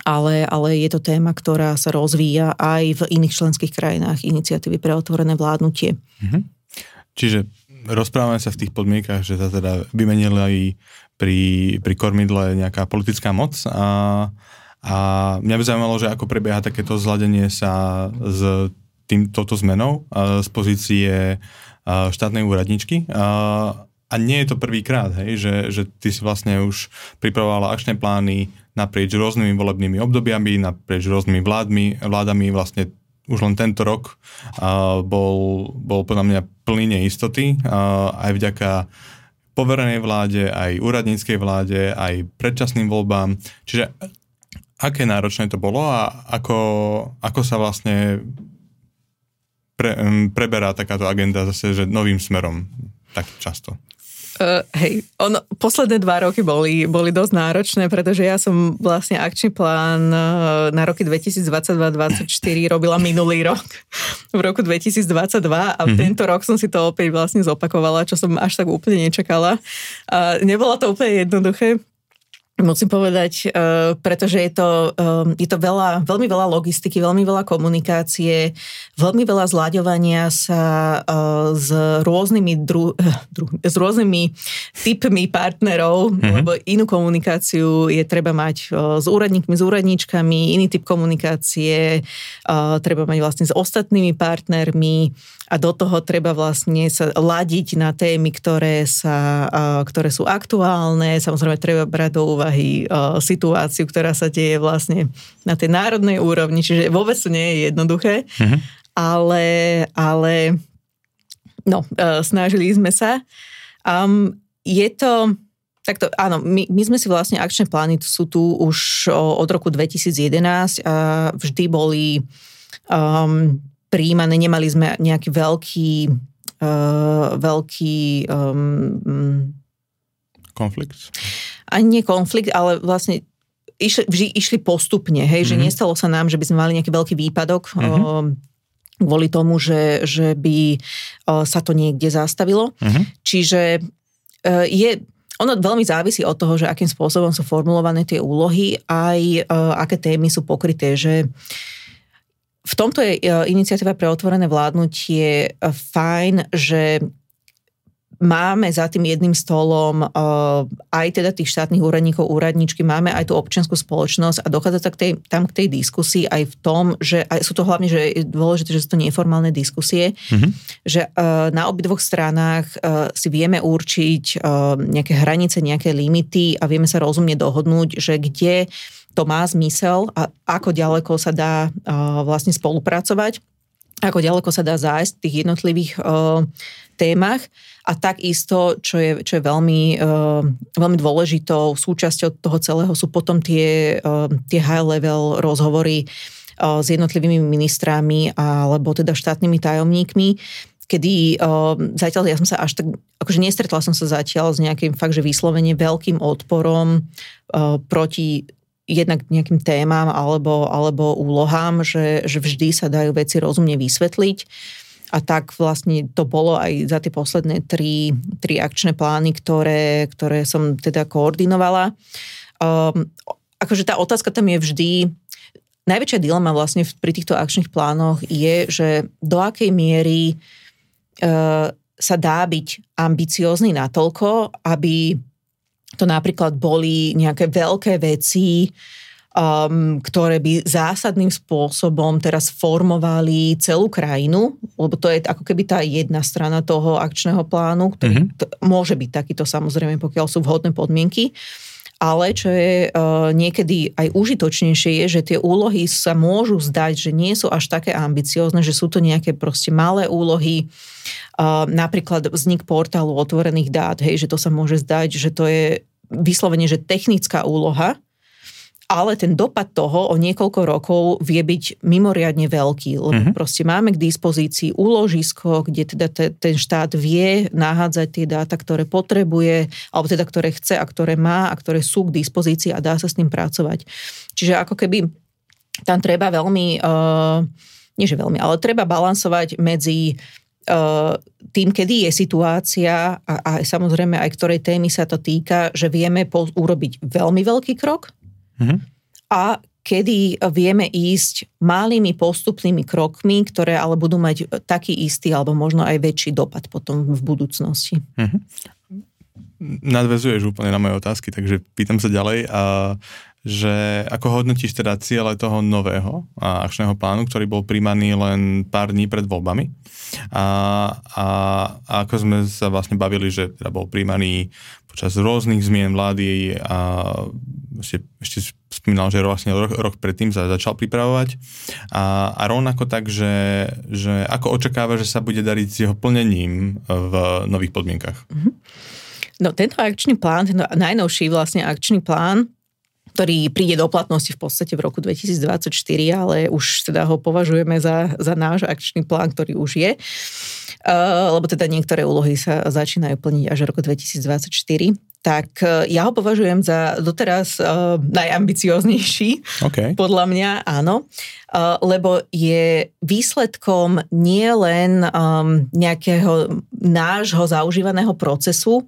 Ale, ale je to téma, ktorá sa rozvíja aj v iných členských krajinách iniciatívy pre otvorené vládnutie. Uh-huh. Čiže rozprávame sa v tých podmienkach, že sa teda vymenili aj pri, pri kormidle nejaká politická moc a, a mňa by zaujímalo, že ako prebieha takéto zladenie sa s tým, touto zmenou z pozície štátnej úradničky. A nie je to prvýkrát, hej, že, že ty si vlastne už pripravovala akčné plány naprieč rôznymi volebnými obdobiami, naprieč rôznymi vládmi, vládami vlastne už len tento rok uh, bol, bol podľa mňa plný neistoty, uh, aj vďaka poverenej vláde, aj úradníckej vláde, aj predčasným voľbám. Čiže aké náročné to bolo a ako, ako sa vlastne pre, preberá takáto agenda zase že novým smerom tak často? Uh, hej, on, posledné dva roky boli, boli dosť náročné, pretože ja som vlastne akčný plán uh, na roky 2022-2024 robila minulý rok, v roku 2022 a mm-hmm. tento rok som si to opäť vlastne zopakovala, čo som až tak úplne nečakala. Uh, nebolo to úplne jednoduché, Musím povedať, uh, pretože je to, um, je to veľa, veľmi veľa logistiky, veľmi veľa komunikácie, veľmi veľa zľaďovania sa uh, s rôznymi dru, dru, s rôznymi typmi partnerov, mm-hmm. lebo inú komunikáciu je treba mať s úradníkmi, s úradníčkami, iný typ komunikácie treba mať vlastne s ostatnými partnermi a do toho treba vlastne sa ladiť na témy, ktoré, sa, ktoré sú aktuálne. Samozrejme treba brať do úvahy situáciu, ktorá sa deje vlastne na tej národnej úrovni, čiže vôbec to nie je jednoduché, uh-huh. ale, ale no, snažili sme sa. Um, je to, Takto, áno, my, my sme si vlastne akčné plány sú tu už od roku 2011 a vždy boli um, príjmané, nemali sme nejaký veľký uh, veľký um, konflikt? Ani nie konflikt, ale vlastne išli, vždy išli postupne, hej, mm-hmm. že mhm. nestalo sa nám, že by sme mali nejaký veľký výpadok mm-hmm. uh, kvôli tomu, že, že by uh, sa to niekde zastavilo. Mm-hmm. Čiže uh, je ono veľmi závisí od toho, že akým spôsobom sú formulované tie úlohy, aj uh, aké témy sú pokryté, že uh, v tomto je e, iniciatíva pre otvorené vládnutie e, fajn, že máme za tým jedným stolom uh, aj teda tých štátnych úradníkov, úradničky, máme aj tú občianskú spoločnosť a dochádza tak tej, tam k tej diskusii aj v tom, že aj sú to hlavne, že je dôležité, že sú to neformálne diskusie, mm-hmm. že uh, na obidvoch stranách uh, si vieme určiť nejaké hranice, nejaké limity a vieme sa rozumne dohodnúť, že kde to má zmysel a ako ďaleko sa dá vlastne spolupracovať, ako ďaleko sa dá zájsť v tých jednotlivých témach a takisto, čo je, čo je veľmi, veľmi dôležitou súčasťou toho celého sú potom tie, tie high level rozhovory s jednotlivými ministrami alebo teda štátnymi tajomníkmi, kedy uh, zatiaľ ja som sa až tak, akože nestretla som sa zatiaľ s nejakým fakt, že vyslovene veľkým odporom proti jednak nejakým témam alebo, alebo úlohám, že, že vždy sa dajú veci rozumne vysvetliť. A tak vlastne to bolo aj za tie posledné tri, tri akčné plány, ktoré, ktoré som teda koordinovala. Um, akože tá otázka tam je vždy, najväčšia dilema vlastne pri týchto akčných plánoch je, že do akej miery uh, sa dá byť ambiciózny natoľko, aby to napríklad boli nejaké veľké veci, um, ktoré by zásadným spôsobom teraz formovali celú krajinu, lebo to je ako keby tá jedna strana toho akčného plánu, ktorý mm-hmm. t- môže byť takýto samozrejme, pokiaľ sú vhodné podmienky. Ale čo je uh, niekedy aj užitočnejšie, je, že tie úlohy sa môžu zdať, že nie sú až také ambiciózne, že sú to nejaké proste malé úlohy, uh, napríklad vznik portálu otvorených dát, hej, že to sa môže zdať, že to je vyslovene, že technická úloha, ale ten dopad toho o niekoľko rokov vie byť mimoriadne veľký, lebo uh-huh. proste máme k dispozícii úložisko, kde teda te, ten štát vie nahádzať tie dáta, ktoré potrebuje, alebo teda ktoré chce a ktoré má a ktoré sú k dispozícii a dá sa s tým pracovať. Čiže ako keby tam treba veľmi, uh, nie že veľmi, ale treba balansovať medzi uh, tým, kedy je situácia a, a samozrejme aj ktorej témy sa to týka, že vieme po, urobiť veľmi veľký krok, Mm-hmm. A kedy vieme ísť malými postupnými krokmi, ktoré ale budú mať taký istý alebo možno aj väčší dopad potom v budúcnosti. Mm-hmm. Nadvezuješ úplne na moje otázky, takže pýtam sa ďalej. A že ako hodnotíš teda ciele toho nového akčného plánu, ktorý bol príjmaný len pár dní pred voľbami a, a, a ako sme sa vlastne bavili, že teda bol príjmaný počas rôznych zmien vlády a ešte, ešte spomínal, že vlastne rok, rok predtým sa začal pripravovať a, a rovnako tak, že, že ako očakáva, že sa bude dariť s jeho plnením v nových podmienkach. Mm-hmm. No tento akčný plán, tento najnovší vlastne akčný plán, ktorý príde do platnosti v podstate v roku 2024, ale už teda ho považujeme za, za náš akčný plán, ktorý už je. Uh, lebo teda niektoré úlohy sa začínajú plniť až v roku 2024 tak uh, ja ho považujem za doteraz uh, najambicioznejší. Okay. Podľa mňa áno, uh, lebo je výsledkom nie len um, nejakého nášho zaužívaného procesu,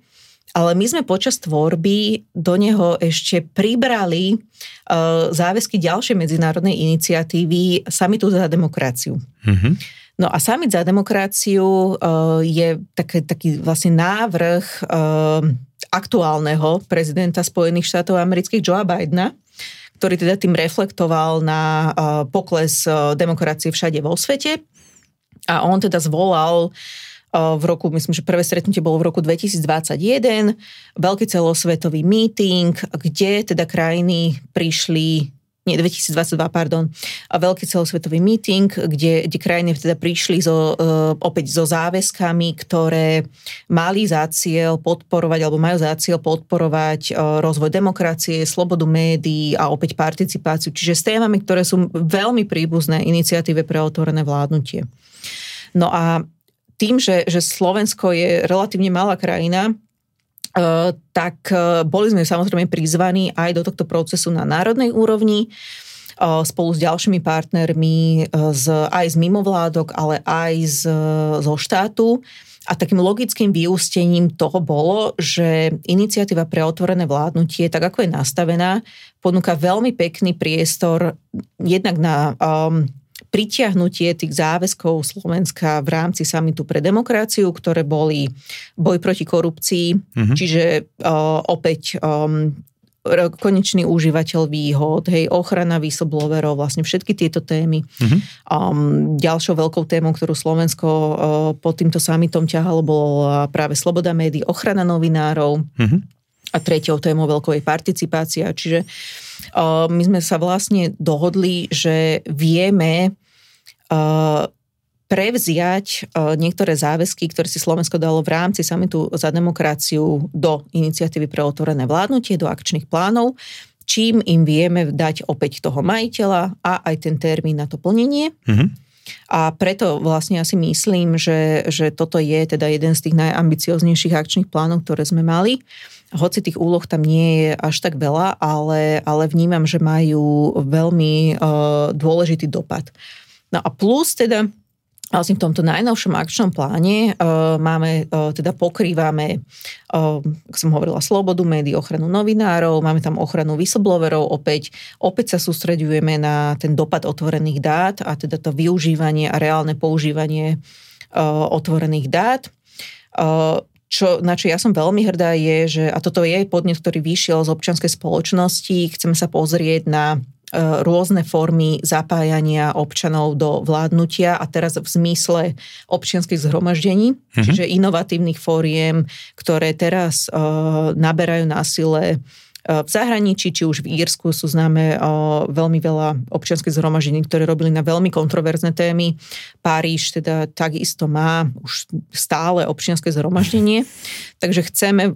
ale my sme počas tvorby do neho ešte pribrali uh, záväzky ďalšej medzinárodnej iniciatívy Samitu za demokraciu. Mm-hmm. No a Summit za demokraciu uh, je taký, taký vlastne návrh uh, aktuálneho prezidenta Spojených štátov amerických Joea Bidena, ktorý teda tým reflektoval na uh, pokles demokracie všade vo svete. A on teda zvolal v roku, myslím, že prvé stretnutie bolo v roku 2021, veľký celosvetový meeting, kde teda krajiny prišli nie, 2022, pardon, a veľký celosvetový meeting, kde, kde krajiny teda prišli so, uh, opäť so záväzkami, ktoré mali za cieľ podporovať, alebo majú za cieľ podporovať uh, rozvoj demokracie, slobodu médií a opäť participáciu, čiže s témami, ktoré sú veľmi príbuzné iniciatíve pre otvorené vládnutie. No a tým, že, že Slovensko je relatívne malá krajina, tak uh, boli sme samozrejme prizvaní aj do tohto procesu na národnej úrovni uh, spolu s ďalšími partnermi z, aj z mimovládok, ale aj z, zo štátu. A takým logickým vyústením toho bolo, že iniciatíva pre otvorené vládnutie, tak ako je nastavená, ponúka veľmi pekný priestor jednak na um, pritiahnutie tých záväzkov Slovenska v rámci samitu pre demokraciu, ktoré boli boj proti korupcii, mm-hmm. čiže uh, opäť um, konečný užívateľ výhod, hej, ochrana whistleblowerov, vlastne všetky tieto témy. Mm-hmm. Um, ďalšou veľkou témou, ktorú Slovensko uh, pod týmto samitom ťahalo, bola práve sloboda médií, ochrana novinárov. Mm-hmm. A tretiou témou veľkou je participácia. Čiže uh, my sme sa vlastne dohodli, že vieme prevziať niektoré záväzky, ktoré si Slovensko dalo v rámci samitu za demokraciu do iniciatívy pre otvorené vládnutie, do akčných plánov, čím im vieme dať opäť toho majiteľa a aj ten termín na to plnenie. Mm-hmm. A preto vlastne ja si myslím, že, že toto je teda jeden z tých najambicioznejších akčných plánov, ktoré sme mali. Hoci tých úloh tam nie je až tak veľa, ale, ale vnímam, že majú veľmi uh, dôležitý dopad. No a plus teda vlastne v tomto najnovšom akčnom pláne uh, máme, uh, teda pokrývame, uh, som hovorila, slobodu médií, ochranu novinárov, máme tam ochranu whistleblowerov, opäť, opäť sa sústredujeme na ten dopad otvorených dát a teda to využívanie a reálne používanie uh, otvorených dát. Uh, čo, na čo ja som veľmi hrdá je, že, a toto je podnet, ktorý vyšiel z občianskej spoločnosti, chceme sa pozrieť na rôzne formy zapájania občanov do vládnutia a teraz v zmysle občianských zhromaždení, mm-hmm. čiže inovatívnych fóriem, ktoré teraz uh, naberajú na sile e, v zahraničí, či už v Írsku sú známe uh, veľmi veľa občianských zhromaždení, ktoré robili na veľmi kontroverzné témy. Paríž teda takisto má už stále občianske zhromaždenie, takže chceme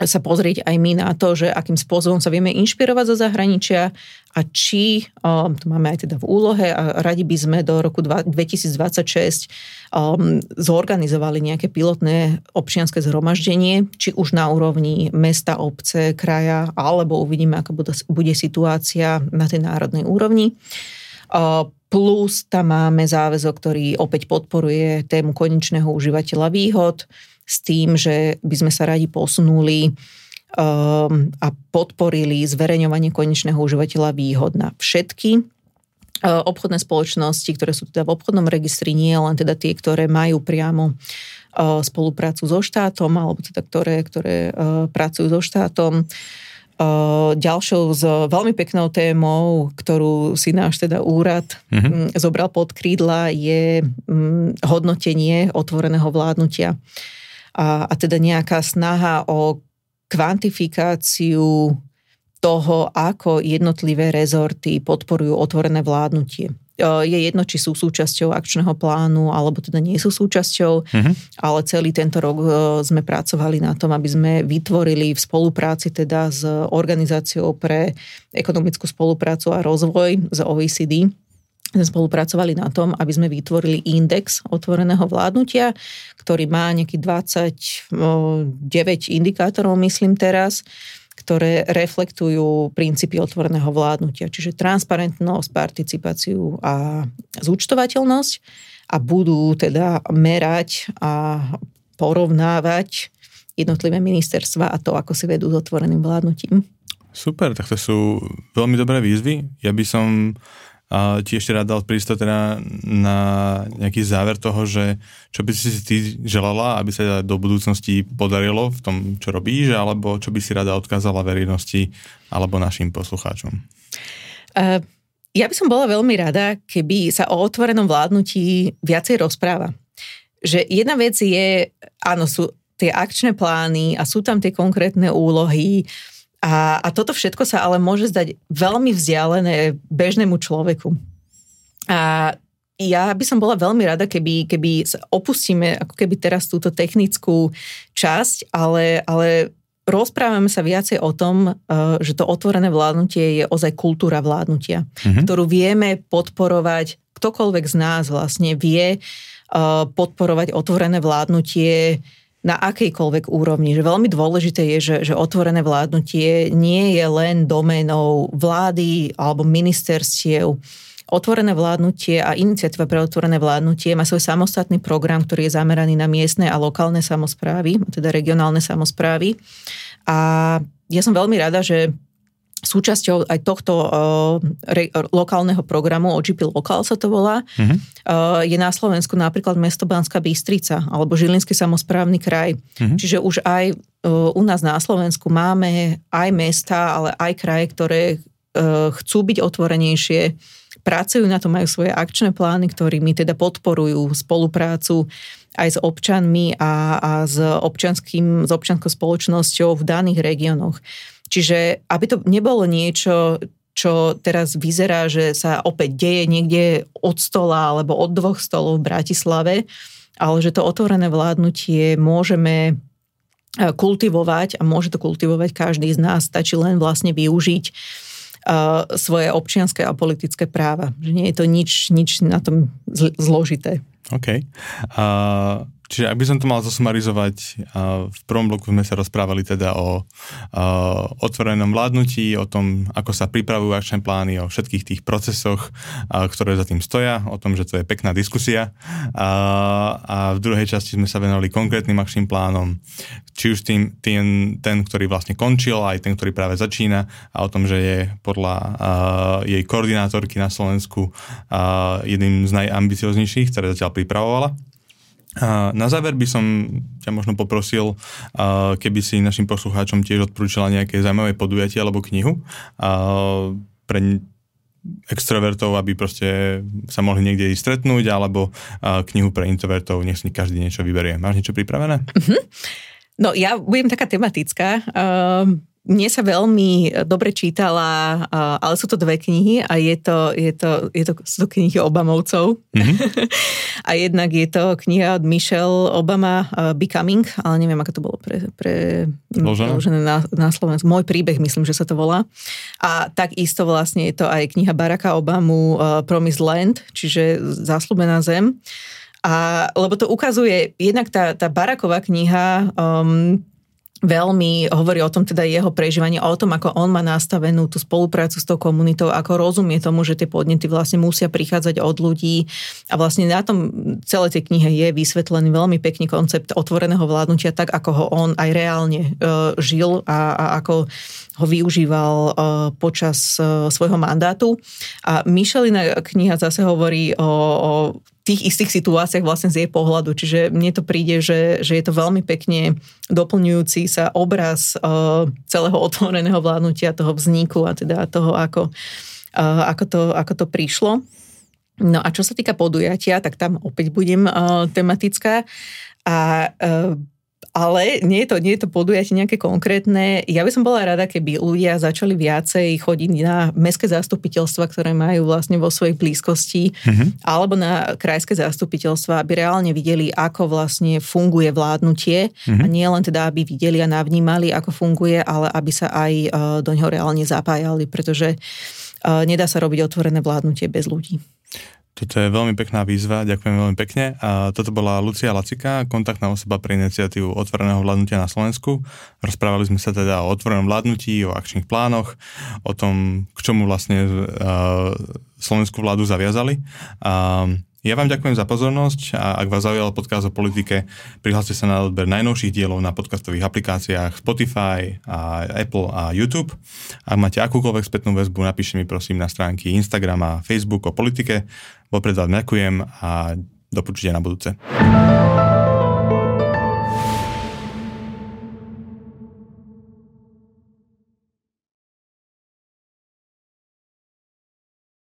sa pozrieť aj my na to, že akým spôsobom sa vieme inšpirovať zo zahraničia a či, um, to máme aj teda v úlohe a radi by sme do roku 2026 um, zorganizovali nejaké pilotné občianske zhromaždenie, či už na úrovni mesta, obce, kraja, alebo uvidíme, aká bude, situácia na tej národnej úrovni. Uh, plus tam máme záväzok, ktorý opäť podporuje tému konečného užívateľa výhod, s tým, že by sme sa radi posunuli um, a podporili zverejňovanie konečného užívateľa výhod na všetky uh, obchodné spoločnosti, ktoré sú teda v obchodnom registri, nie len teda tie, ktoré majú priamo uh, spoluprácu so štátom, alebo teda ktoré, ktoré uh, pracujú so štátom. Ďalšou z veľmi peknou témou, ktorú si náš teda úrad mm-hmm. zobral pod krídla, je hodnotenie otvoreného vládnutia a, a teda nejaká snaha o kvantifikáciu toho, ako jednotlivé rezorty podporujú otvorené vládnutie. Je jedno, či sú súčasťou akčného plánu, alebo teda nie sú súčasťou, uh-huh. ale celý tento rok sme pracovali na tom, aby sme vytvorili v spolupráci teda s Organizáciou pre ekonomickú spoluprácu a rozvoj z OECD, sme spolupracovali na tom, aby sme vytvorili index otvoreného vládnutia, ktorý má nejaký 29 indikátorov, myslím teraz, ktoré reflektujú princípy otvoreného vládnutia, čiže transparentnosť, participáciu a zúčtovateľnosť a budú teda merať a porovnávať jednotlivé ministerstva a to, ako si vedú s otvoreným vládnutím. Super, tak to sú veľmi dobré výzvy. Ja by som a ti ešte rád dal prístor teda na nejaký záver toho, že čo by si ty želala, aby sa do budúcnosti podarilo v tom, čo robíš, alebo čo by si rada odkázala verejnosti alebo našim poslucháčom? Uh, ja by som bola veľmi rada, keby sa o otvorenom vládnutí viacej rozpráva. Že jedna vec je, áno, sú tie akčné plány a sú tam tie konkrétne úlohy, a, a toto všetko sa ale môže zdať veľmi vzdialené bežnému človeku. A ja by som bola veľmi rada, keby, keby opustíme ako keby teraz túto technickú časť, ale, ale rozprávame sa viacej o tom, uh, že to otvorené vládnutie je ozaj kultúra vládnutia, mm-hmm. ktorú vieme podporovať, ktokoľvek z nás vlastne vie uh, podporovať otvorené vládnutie na akejkoľvek úrovni. Že veľmi dôležité je, že, že otvorené vládnutie nie je len doménou vlády alebo ministerstiev. Otvorené vládnutie a iniciatíva pre otvorené vládnutie má svoj samostatný program, ktorý je zameraný na miestne a lokálne samozprávy, teda regionálne samozprávy. A ja som veľmi rada, že súčasťou aj tohto uh, re, lokálneho programu, OGP Lokal sa to volá, uh-huh. uh, je na Slovensku napríklad mesto Banská Bystrica alebo Žilinský samozprávny kraj. Uh-huh. Čiže už aj uh, u nás na Slovensku máme aj mesta, ale aj kraje, ktoré uh, chcú byť otvorenejšie, pracujú na to, majú svoje akčné plány, ktorými teda podporujú spoluprácu aj s občanmi a, a s, občanským, s občanskou spoločnosťou v daných regiónoch. Čiže aby to nebolo niečo, čo teraz vyzerá, že sa opäť deje niekde od stola alebo od dvoch stolov v Bratislave, ale že to otvorené vládnutie môžeme e, kultivovať a môže to kultivovať každý z nás. Stačí len vlastne využiť uh, svoje občianské a politické práva. Že nie je to nič, nič na tom zložité. OK. Uh, Čiže ak by som to mal zosumarizovať, v prvom bloku sme sa rozprávali teda o otvorenom vládnutí, o tom, ako sa pripravujú akčné plány, o všetkých tých procesoch, ktoré za tým stoja, o tom, že to je pekná diskusia. A v druhej časti sme sa venovali konkrétnym akčným plánom, či už tým, tým, ten, ktorý vlastne končil, aj ten, ktorý práve začína a o tom, že je podľa jej koordinátorky na Slovensku jedným z najambicioznejších, ktoré zatiaľ pripravovala. Na záver by som ťa možno poprosil, keby si našim poslucháčom tiež odporúčala nejaké zaujímavé podujatie alebo knihu pre extrovertov, aby proste sa mohli niekde ísť stretnúť, alebo knihu pre introvertov, nech si každý niečo vyberie. Máš niečo pripravené? Uh-huh. No ja budem taká tematická. Uh mne sa veľmi dobre čítala, ale sú to dve knihy a je to, je to, je to, sú to knihy Obamovcov. Mm-hmm. a jednak je to kniha od Michelle Obama Becoming, ale neviem, ako to bolo pre, pre preložené na, na Slovensku. Môj príbeh, myslím, že sa to volá. A takisto vlastne je to aj kniha Baracka Obamu Promised Land, čiže Zaslubená zem. A, lebo to ukazuje, jednak tá, tá Baraková kniha um, veľmi hovorí o tom teda jeho prežívanie, o tom, ako on má nastavenú tú spoluprácu s tou komunitou, ako rozumie tomu, že tie podnety vlastne musia prichádzať od ľudí a vlastne na tom celej tej knihe je vysvetlený veľmi pekný koncept otvoreného vládnutia, tak ako ho on aj reálne uh, žil a, a ako ho využíval uh, počas uh, svojho mandátu. A Michelina kniha zase hovorí o, o tých istých situáciách vlastne z jej pohľadu. Čiže mne to príde, že, že je to veľmi pekne doplňujúci sa obraz uh, celého otvoreného vládnutia, toho vzniku a teda toho, ako, uh, ako, to, ako to prišlo. No a čo sa týka podujatia, tak tam opäť budem uh, tematická. A uh, ale nie je, to, nie je to podujatie nejaké konkrétne. Ja by som bola rada, keby ľudia začali viacej chodiť na mestské zastupiteľstva, ktoré majú vlastne vo svojej blízkosti, mm-hmm. alebo na krajské zastupiteľstva, aby reálne videli, ako vlastne funguje vládnutie mm-hmm. a nie len teda, aby videli a navnímali, ako funguje, ale aby sa aj uh, do neho reálne zapájali, pretože uh, nedá sa robiť otvorené vládnutie bez ľudí. Toto je veľmi pekná výzva, ďakujem veľmi pekne. A toto bola Lucia Lacika, kontaktná osoba pre iniciatívu otvoreného vládnutia na Slovensku. Rozprávali sme sa teda o otvorenom vládnutí, o akčných plánoch, o tom, k čomu vlastne uh, slovenskú vládu zaviazali. Uh, ja vám ďakujem za pozornosť a ak vás zaujal podcast o politike, prihláste sa na odber najnovších dielov na podcastových aplikáciách Spotify, a Apple a YouTube. Ak máte akúkoľvek spätnú väzbu, napíšte mi prosím na stránky Instagram a Facebook o politike. Vopred vám ďakujem a do počutia na budúce.